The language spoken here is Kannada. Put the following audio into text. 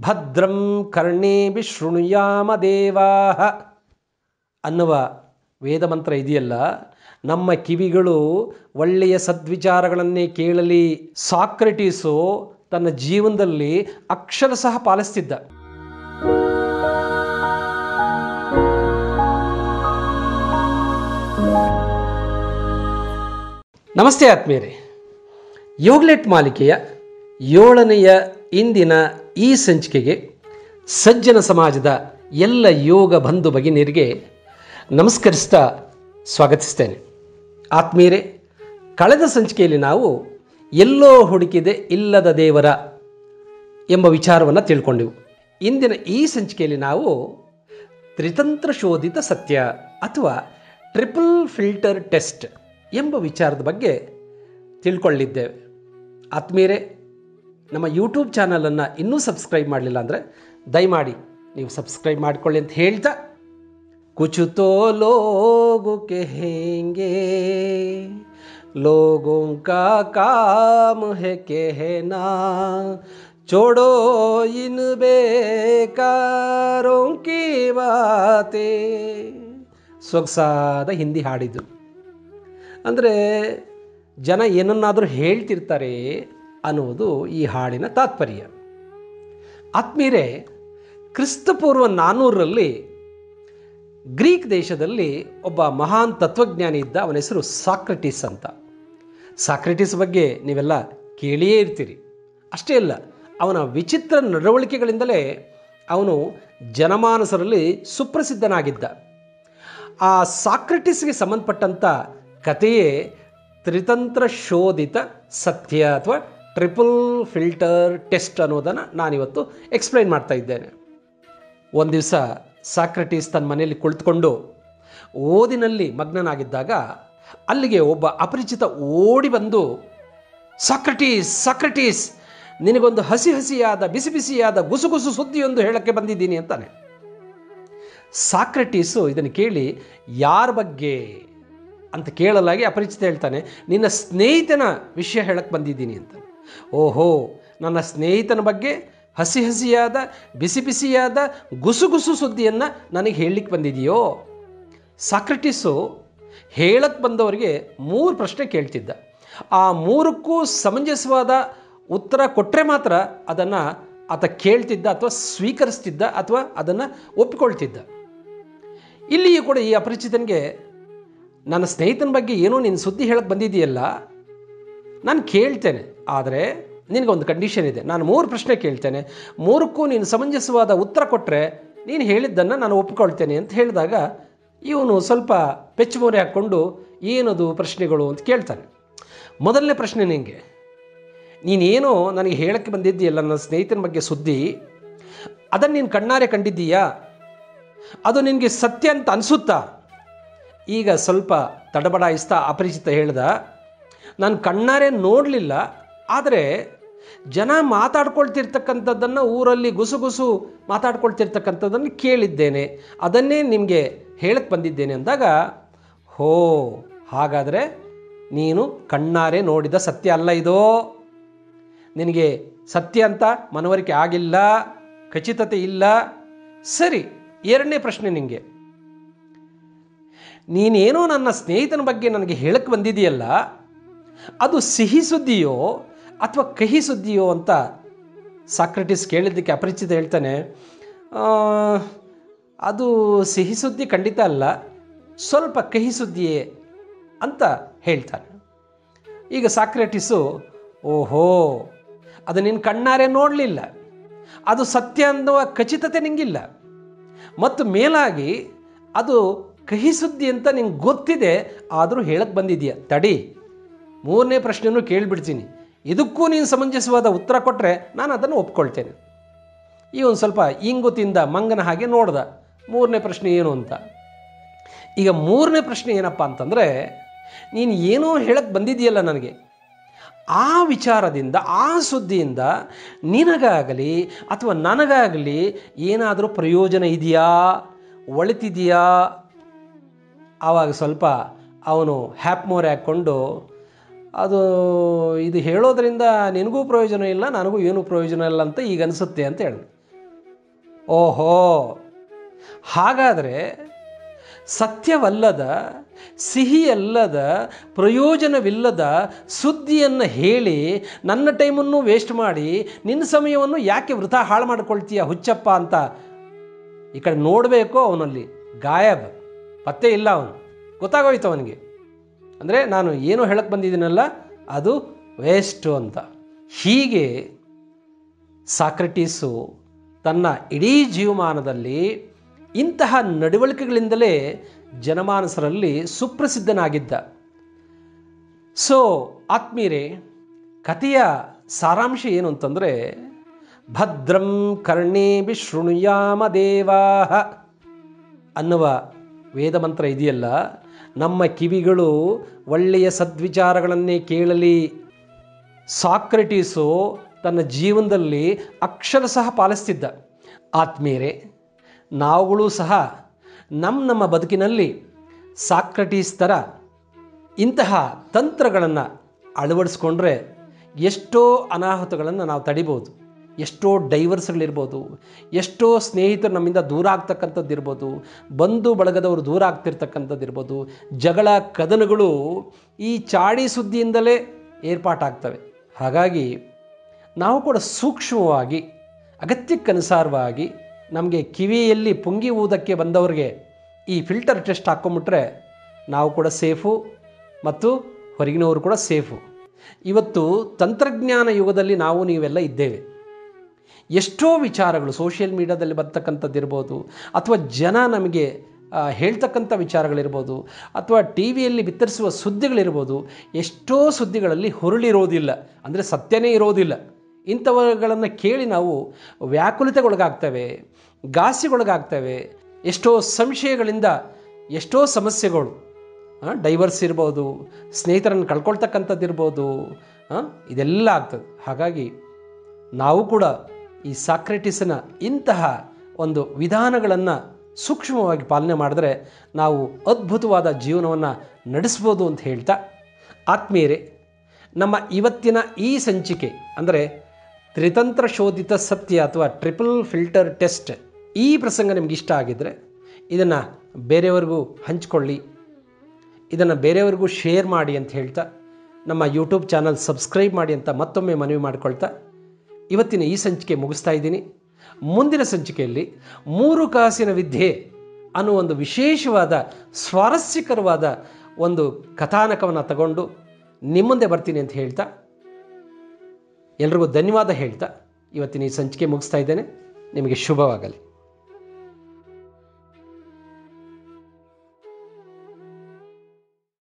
ಭದ್ರಂ ಕರ್ಣೇಭಿ ಶೃಣುಯಾಮ ದೇವಾ ಅನ್ನುವ ವೇದಮಂತ್ರ ಇದೆಯಲ್ಲ, ನಮ್ಮ ಕಿವಿಗಳು ಒಳ್ಳೆಯ ಸದ್ವಿಚಾರಗಳನ್ನೇ ಕೇಳಲಿ. ಸಾಕ್ರೆಟೀಸು ತನ್ನ ಜೀವನದಲ್ಲಿ ಅಕ್ಷರ ಸಹ ಪಾಲಿಸ್ತಿದ್ದ. ನಮಸ್ತೆ ಆತ್ಮೀಯರೇ. ಯೋಗ್ಲೆಟ್ ಮಾಲಿಕೆಯ ಏಳನೆಯ ಇಂದಿನ ಈ ಸಂಚಿಕೆಗೆ ಸಜ್ಜನ ಸಮಾಜದ ಎಲ್ಲ ಯೋಗ ಬಂಧು ಭಗಿನಿಯರಿಗೆ ನಮಸ್ಕರಿಸ್ತಾ ಸ್ವಾಗತಿಸ್ತೇನೆ. ಆತ್ಮೀಯರೇ, ಕಳೆದ ಸಂಚಿಕೆಯಲ್ಲಿ ನಾವು ಎಲ್ಲೋ ಹುಡುಕಿದೆ ಇಲ್ಲದ ದೇವರ ಎಂಬ ವಿಚಾರವನ್ನು ತಿಳ್ಕೊಂಡೆವು. ಇಂದಿನ ಈ ಸಂಚಿಕೆಯಲ್ಲಿ ನಾವು ತ್ರಿತಂತ್ರ ಶೋಧಿತ ಸತ್ಯ ಅಥವಾ ಟ್ರಿಪಲ್ ಫಿಲ್ಟರ್ ಟೆಸ್ಟ್ ಎಂಬ ವಿಚಾರದ ಬಗ್ಗೆ ತಿಳ್ಕೊಳ್ಳಿದ್ದೇವೆ. ಆತ್ಮೀಯರೇ ನಮ್ಮ ಯೂಟ್ಯೂಬ್ ಚಾನಲನ್ನು ಇನ್ನೂ ಸಬ್ಸ್ಕ್ರೈಬ್ ಮಾಡಲಿಲ್ಲ ಅಂದರೆ ದಯಮಾಡಿ ನೀವು ಸಬ್ಸ್ಕ್ರೈಬ್ ಮಾಡಿಕೊಳ್ಳಿ ಅಂತ ಹೇಳ್ತಾ ಕುಚುತೋ ಲೋಗೋ ಹೇಗೆ ಹೇಂಗೆ? ಲೋಗೋ ಕಾಮ ಹೆ ಚೋಡೋ छोड़ो इन बेकारों की ಸೊಗಸಾದ ಹಿಂದಿ ಹಾಡಿದ್ದು. ಅಂದರೆ ಜನ ಏನನ್ನಾದರೂ ಹೇಳ್ತಿರ್ತಾರೆ ಅನ್ನುವುದು ಈ ಹಾಡಿನ ತಾತ್ಪರ್ಯ. ಆತ್ಮೀರೇ ಕ್ರಿಸ್ತಪೂರ್ವ ನಾನ್ನೂರರಲ್ಲಿ ಗ್ರೀಕ್ ದೇಶದಲ್ಲಿ ಒಬ್ಬ ಮಹಾನ್ ತತ್ವಜ್ಞಾನಿ ಇದ್ದ, ಅವನ ಹೆಸರು ಸಾಕ್ರೆಟಿಸ್ ಅಂತ. ಸಾಕ್ರೆಟಿಸ್ ಬಗ್ಗೆ ನೀವೆಲ್ಲ ಕೇಳಿಯೇ ಇರ್ತೀರಿ. ಅಷ್ಟೇ ಅಲ್ಲ, ಅವನ ವಿಚಿತ್ರ ನಡವಳಿಕೆಗಳಿಂದಲೇ ಅವನು ಜನಮಾನಸರಲ್ಲಿ ಸುಪ್ರಸಿದ್ಧನಾಗಿದ್ದ. ಆ ಸಾಕ್ರೆಟಿಸ್ಗೆ ಸಂಬಂಧಪಟ್ಟಂಥ ಕಥೆಯೇ ತ್ರಿತಂತ್ರ ಶೋಧಿತ ಸತ್ಯ ಅಥವಾ ಟ್ರಿಪಲ್ ಫಿಲ್ಟರ್ ಟೆಸ್ಟ್ ಅನ್ನೋದನ್ನು ನಾನಿವತ್ತು ಎಕ್ಸ್ಪ್ಲೈನ್ ಮಾಡ್ತಾ ಇದ್ದೇನೆ. ಒಂದು ದಿವಸ ಸಾಕ್ರೆಟೀಸ್ ತನ್ನ ಮನೆಯಲ್ಲಿ ಕುಳಿತುಕೊಂಡು ಓದಿನಲ್ಲಿ ಮಗ್ನನಾಗಿದ್ದಾಗ ಅಲ್ಲಿಗೆ ಒಬ್ಬ ಅಪರಿಚಿತ ಓಡಿ ಬಂದು, ಸಾಕ್ರೆಟೀಸ್ ಸಾಕ್ರೆಟೀಸ್, ನಿನಗೊಂದು ಹಸಿ ಹಸಿಯಾದ, ಬಿಸಿ ಬಿಸಿಯಾದ ಗುಸುಗುಸು ಸುದ್ದಿಯೊಂದು ಹೇಳಕ್ಕೆ ಬಂದಿದ್ದೀನಿ ಅಂತಾನೆ. ಸಾಕ್ರೆಟೀಸು ಇದನ್ನು ಕೇಳಿ, ಯಾರ ಬಗ್ಗೆ? ಅಂತ ಕೇಳಲಾಗಿ ಅಪರಿಚಿತ ಹೇಳ್ತಾನೆ, ನಿನ್ನ ಸ್ನೇಹಿತನ ವಿಷಯ ಹೇಳಕ್ಕೆ ಬಂದಿದ್ದೀನಿ ಅಂತ ಓಹೋ, ನನ್ನ ಸ್ನೇಹಿತನ ಬಗ್ಗೆ ಹಸಿ ಹಸಿಯಾದ, ಬಿಸಿ ಬಿಸಿಯಾದ ಗುಸುಗುಸು ಸುದ್ದಿಯನ್ನು ನನಗೆ ಹೇಳಲಿಕ್ಕೆ ಬಂದಿದೆಯೋ? ಸಾಕ್ರೆಟಿಸು ಹೇಳಕ್ಕೆ ಬಂದವರಿಗೆ ಮೂರು ಪ್ರಶ್ನೆ ಕೇಳ್ತಿದ್ದ. ಆ ಮೂರಕ್ಕೂ ಸಮಂಜಸವಾದ ಉತ್ತರ ಕೊಟ್ಟರೆ ಮಾತ್ರ ಅದನ್ನು ಆತ ಕೇಳ್ತಿದ್ದ ಅಥವಾ ಸ್ವೀಕರಿಸ್ತಿದ್ದ ಅಥವಾ ಅದನ್ನು ಒಪ್ಪಿಕೊಳ್ತಿದ್ದ. ಇಲ್ಲಿಯೂ ಕೂಡ ಈ ಅಪರಿಚಿತನಿಗೆ, ನನ್ನ ಸ್ನೇಹಿತನ ಬಗ್ಗೆ ಏನೋ ನಿನ್ನ ಸುದ್ದಿ ಹೇಳಕ್ಕೆ ಬಂದಿದೆಯಲ್ಲ ನಾನು ಕೇಳ್ತೇನೆ. ಆದರೆ ನಿನಗೊಂದು ಕಂಡೀಷನ್ ಇದೆ. ನಾನು ಮೂರು ಪ್ರಶ್ನೆ ಕೇಳ್ತೇನೆ. ಮೂರಕ್ಕೂ ನೀನು ಸಮಂಜಸವಾದ ಉತ್ತರ ಕೊಟ್ಟರೆ ನೀನು ಹೇಳಿದ್ದನ್ನು ನಾನು ಒಪ್ಪಿಕೊಳ್ತೇನೆ ಅಂತ ಹೇಳಿದಾಗ ಇವನು ಸ್ವಲ್ಪ ಪೆಚ್ಚುಮೊರೆ ಹಾಕ್ಕೊಂಡು ಏನದು ಪ್ರಶ್ನೆಗಳು ಅಂತ ಕೇಳ್ತಾನೆ. ಮೊದಲನೇ ಪ್ರಶ್ನೆ ನಿನಗೆ ನೀನೇನೋ ನನಗೆ ಹೇಳಕ್ಕೆ ಬಂದಿದ್ದೀಯಲ್ಲ ನನ್ನ ಸ್ನೇಹಿತನ ಬಗ್ಗೆ ಸುದ್ದಿ. ಅದನ್ನು ನೀನು ಕಣ್ಣಾರೆ ಕಂಡಿದ್ದೀಯಾ? ಅದು ನಿನಗೆ ಸತ್ಯ ಅಂತ ಅನಿಸುತ್ತಾ? ಈಗ ಸ್ವಲ್ಪ ತಡಬಡಾಯಿಸ್ತಾ ಅಪರಿಚಿತ ಹೇಳ್ದ. ನಾನು ಕಣ್ಣಾರೆ ನೋಡಲಿಲ್ಲ. ಆದರೆ ಜನ ಮಾತಾಡ್ಕೊಳ್ತಿರ್ತಕ್ಕಂಥದ್ದನ್ನು ಊರಲ್ಲಿ ಗುಸುಗುಸು ಮಾತಾಡ್ಕೊಳ್ತಿರ್ತಕ್ಕಂಥದ್ದನ್ನು ಕೇಳಿದ್ದೇನೆ. ಅದನ್ನೇ ನಿಮಗೆ ಹೇಳಕ್ಕೆ ಬಂದಿದ್ದೇನೆ ಅಂದಾಗ, ಹೋ, ಹಾಗಾದರೆ ನೀನು ಕಣ್ಣಾರೆ ನೋಡಿದ ಸತ್ಯ ಅಲ್ಲ ಇದೋ. ನಿನಗೆ ಸತ್ಯ ಅಂತ ಮನವರಿಕೆ ಆಗಿಲ್ಲ, ಖಚಿತತೆ ಇಲ್ಲ. ಸರಿ, ಎರಡನೇ ಪ್ರಶ್ನೆ ನಿಮಗೆ ನೀನೇನೋ ನನ್ನ ಸ್ನೇಹಿತನ ಬಗ್ಗೆ ನನಗೆ ಹೇಳಕ್ಕೆ ಬಂದಿದೆಯಲ್ಲ, ಅದು ಸಿಹಿ ಸುದ್ದಿಯೋ ಅಥವಾ ಕಹಿ ಸುದ್ದಿಯೋ ಅಂತ ಸಾಕ್ರೆಟಿಸ್ ಕೇಳಿದ್ದಕ್ಕೆ ಅಪರಿಚಿತ ಹೇಳ್ತಾನೆ ಅದು ಸಿಹಿ ಸುದ್ದಿ ಖಂಡಿತ ಅಲ್ಲ, ಸ್ವಲ್ಪ ಕಹಿ ಸುದ್ದಿಯೇ ಅಂತ ಹೇಳ್ತಾನೆ. ಈಗ ಸಾಕ್ರೆಟಿಸು, ಓಹೋ, ಅದು ನಿನ್ನ ಕಣ್ಣಾರೆ ನೋಡಲಿಲ್ಲ, ಅದು ಸತ್ಯ ಅನ್ನುವ ಖಚಿತತೆ ನಿಂಗಿಲ್ಲ, ಮತ್ತು ಮೇಲಾಗಿ ಅದು ಕಹಿ ಸುದ್ದಿ ಅಂತ ನಿಂಗೆ ಗೊತ್ತಿದೆ, ಆದರೂ ಹೇಳಕ್ಕೆ ಬಂದಿದೆಯಾ? ತಡಿ, ಮೂರನೇ ಪ್ರಶ್ನೆನೂ ಕೇಳಿಬಿಡ್ತೀನಿ. ಇದಕ್ಕೂ ನೀನು ಸಮಂಜಸವಾದ ಉತ್ತರ ಕೊಟ್ಟರೆ ನಾನು ಅದನ್ನು ಒಪ್ಕೊಳ್ತೇನೆ. ಈ ಒಂದು ಸ್ವಲ್ಪ ಇಂಗು ತಿಂದ ಮಂಗನ ಹಾಗೆ ನೋಡ್ದ. ಮೂರನೇ ಪ್ರಶ್ನೆ ಏನು ಅಂತ. ಈಗ ಮೂರನೇ ಪ್ರಶ್ನೆ ಏನಪ್ಪ ಅಂತಂದರೆ, ನೀನು ಏನೋ ಹೇಳಕ್ಕೆ ಬಂದಿದೆಯಲ್ಲ ನನಗೆ. ಆ ವಿಚಾರದಿಂದ, ಆ ಸುದ್ದಿಯಿಂದ ನಿನಗಾಗಲಿ ಅಥವಾ ನನಗಾಗಲಿ ಏನಾದರೂ ಪ್ರಯೋಜನ ಇದೆಯಾ? ಒಳಿತಿದೆಯಾ? ಆವಾಗ ಸ್ವಲ್ಪ ಅವನು ಹ್ಯಾಪ್ ಮೋರೆ ಹಾಕ್ಕೊಂಡು ಅದು ಇದು ಹೇಳೋದ್ರಿಂದ ನಿನಗೂ ಪ್ರಯೋಜನ ಇಲ್ಲ, ನನಗೂ ಏನೂ ಪ್ರಯೋಜನ ಇಲ್ಲ ಅಂತ ಈಗ ಅನಿಸುತ್ತೆ ಅಂತ ಹೇಳಿ. ಓಹೋ! ಹಾಗಾದರೆ ಸತ್ಯವಲ್ಲದ, ಸಿಹಿಯಲ್ಲದ, ಪ್ರಯೋಜನವಿಲ್ಲದ ಸುದ್ದಿಯನ್ನು ಹೇಳಿ, ನನ್ನ ಟೈಮನ್ನು ವೇಸ್ಟ್ ಮಾಡಿ, ನಿನ್ನ ಸಮಯವನ್ನು ಯಾಕೆ ವೃಥಾ ಹಾಳು ಮಾಡ್ಕೊಳ್ತೀಯ ಹುಚ್ಚಪ್ಪ ಅಂತ ಈ ಕಡೆ ನೋಡಬೇಕು ಅವನಲ್ಲಿ, ಗಾಯಬ್. ಪತ್ತೆ ಇಲ್ಲ ಅವನು. ಗೊತ್ತಾಗೋಯ್ತು ಅವನಿಗೆ. ಅಂದರೆ ನಾನು ಏನು ಹೇಳಕ್ಕೆ ಬಂದಿದ್ದೀನಲ್ಲ, ಅದು ವೇಸ್ಟು ಅಂತ. ಹೀಗೆ ಸಾಕ್ರೆಟೀಸು ತನ್ನ ಇಡೀ ಜೀವಮಾನದಲ್ಲಿ ಇಂತಹ ನಡವಳಿಕೆಗಳಿಂದಲೇ ಜನಮಾನಸರಲ್ಲಿ ಸುಪ್ರಸಿದ್ಧನಾಗಿದ್ದ. ಸೊ ಆತ್ಮೀಯರೇ ಕಥೆಯ ಸಾರಾಂಶ ಏನು ಅಂತಂದರೆ, ಭದ್ರಂ ಕರ್ಣೇಭಿ ಶೃಣುಯಾಮ ದೇವಾ ಅನ್ನುವ ವೇದ ಮಂತ್ರ ಇದೆಯಲ್ಲ, ನಮ್ಮ ಕಿವಿಗಳು ಒಳ್ಳೆಯ ಸದ್ವಿಚಾರಗಳನ್ನೇ ಕೇಳಲಿ. ಸಾಕ್ರೆಟೀಸು ತನ್ನ ಜೀವನದಲ್ಲಿ ಅಕ್ಷರ ಸಹ ಪಾಲಿಸ್ತಿದ್ದ. ಆತ್ಮೀಯರೇ, ನಾವುಗಳು ಸಹ ನಮ್ಮ ನಮ್ಮ ಬದುಕಿನಲ್ಲಿ ಸಾಕ್ರೆಟೀಸ್ ಥರ ಇಂತಹ ತಂತ್ರಗಳನ್ನು ಅಳವಡಿಸ್ಕೊಂಡ್ರೆ ಎಷ್ಟೋ ಅನಾಹುತಗಳನ್ನು ನಾವು ತಡಿಬೋದು ಎಷ್ಟೋ ಡೈವರ್ಸ್ಗಳಿರ್ಬೋದು, ಎಷ್ಟೋ ಸ್ನೇಹಿತರು ನಮ್ಮಿಂದ ದೂರ ಆಗ್ತಕ್ಕಂಥದ್ದು ಇರ್ಬೋದು, ಬಂಧು ಬಳಗದವರು ದೂರ ಆಗ್ತಿರ್ತಕ್ಕಂಥದ್ದು ಇರ್ಬೋದು, ಜಗಳ ಕದನಗಳು ಈ ಚಾಡಿ ಸುದ್ದಿಯಿಂದಲೇ ಏರ್ಪಾಟಾಗ್ತವೆ. ಹಾಗಾಗಿ ನಾವು ಕೂಡ ಸೂಕ್ಷ್ಮವಾಗಿ, ಅಗತ್ಯಕ್ಕನುಸಾರವಾಗಿ ನಮಗೆ ಕಿವಿಯಲ್ಲಿ ಪುಂಗಿ ಊದಕ್ಕೆ ಬಂದವರಿಗೆ ಈ ಫಿಲ್ಟರ್ ಟೆಸ್ಟ್ ಹಾಕ್ಕೊಂಬಿಟ್ರೆ ನಾವು ಕೂಡ ಸೇಫು ಮತ್ತು ಹೊರಗಿನವರು ಕೂಡ ಸೇಫು. ಇವತ್ತು ತಂತ್ರಜ್ಞಾನ ಯುಗದಲ್ಲಿ ನಾವು ನೀವೆಲ್ಲ ಇದ್ದೇವೆ. ಎಷ್ಟೋ ವಿಚಾರಗಳು ಸೋಷಿಯಲ್ ಮೀಡಿಯಾದಲ್ಲಿ ಬರ್ತಕ್ಕಂಥದ್ದಿರ್ಬೋದು ಅಥವಾ ಜನ ನಮಗೆ ಹೇಳ್ತಕ್ಕಂಥ ವಿಚಾರಗಳಿರ್ಬೋದು, ಅಥವಾ ಟಿ ವಿಯಲ್ಲಿ ಬಿತ್ತರಿಸುವ ಸುದ್ದಿಗಳಿರ್ಬೋದು, ಎಷ್ಟೋ ಸುದ್ದಿಗಳಲ್ಲಿ ಹುರುಳಿರೋದಿಲ್ಲ. ಅಂದರೆ ಸತ್ಯನೇ ಇರೋದಿಲ್ಲ. ಇಂಥವುಗಳನ್ನು ಕೇಳಿ ನಾವು ವ್ಯಾಕುಲತೆಗೊಳಗಾಗ್ತವೆ ಗಾಸಿಗೊಳಗಾಗ್ತವೆ ಎಷ್ಟೋ ಸಂಶಯಗಳಿಂದ ಎಷ್ಟೋ ಸಮಸ್ಯೆಗಳು ಡೈವರ್ಸ್ ಇರ್ಬೋದು, ಸ್ನೇಹಿತರನ್ನು ಕಳ್ಕೊಳ್ತಕ್ಕಂಥದ್ದಿರ್ಬೋದು ಇದೆಲ್ಲ ಆಗ್ತದೆ. ಹಾಗಾಗಿ ನಾವು ಕೂಡ ಈ ಸಾಕ್ರೆಟಿಸನ ಇಂತಹ ಒಂದು ವಿಧಾನಗಳನ್ನು ಸೂಕ್ಷ್ಮವಾಗಿ ಪಾಲನೆ ಮಾಡಿದ್ರೆ ನಾವು ಅದ್ಭುತವಾದ ಜೀವನವನ್ನು ನಡೆಸ್ಬೋದು ಅಂತ ಹೇಳ್ತಾ, ಆತ್ಮೀಯರೇ, ನಮ್ಮ ಇವತ್ತಿನ ಈ ಸಂಚಿಕೆ, ಅಂದರೆ ತ್ರಿತಂತ್ರ ಶೋಧಿತ ಸತ್ಯ ಅಥವಾ ಟ್ರಿಪಲ್ ಫಿಲ್ಟರ್ ಟೆಸ್ಟ್ ಈ ಪ್ರಸಂಗ ನಿಮ್ಗೆ ಇಷ್ಟ ಆಗಿದ್ದರೆ ಇದನ್ನು ಬೇರೆಯವ್ರಿಗೂ ಹಂಚಿಕೊಳ್ಳಿ. ಇದನ್ನು ಬೇರೆಯವ್ರಿಗೂ ಶೇರ್ ಮಾಡಿ ಅಂತ ಹೇಳ್ತಾ, ನಮ್ಮ ಯೂಟ್ಯೂಬ್ ಚಾನಲ್ ಸಬ್ಸ್ಕ್ರೈಬ್ ಮಾಡಿ ಅಂತ ಮತ್ತೊಮ್ಮೆ ಮನವಿ ಮಾಡಿಕೊಳ್ತಾ ಇವತ್ತಿನ ಈ ಸಂಚಿಕೆ ಮುಗಿಸ್ತಾ ಇದ್ದೀನಿ. ಮುಂದಿನ ಸಂಚಿಕೆಯಲ್ಲಿ ಮೂರು ಕಾಸಿನ ವಿದ್ಯೆ ಅನ್ನೋ ಒಂದು ವಿಶೇಷವಾದ, ಸ್ವಾರಸ್ಯಕರವಾದ ಒಂದು ಕಥಾನಕವನ್ನು ತಗೊಂಡು ನಿಮ್ಮ ಮುಂದೆ ಬರ್ತೀನಿ ಅಂತ ಹೇಳ್ತಾ, ಎಲ್ರಿಗೂ ಧನ್ಯವಾದ ಹೇಳ್ತಾ ಇವತ್ತಿನ ಈ ಸಂಚಿಕೆ ಮುಗಿಸ್ತಾ ಇದ್ದೇನೆ. ನಿಮಗೆ ಶುಭವಾಗಲಿ.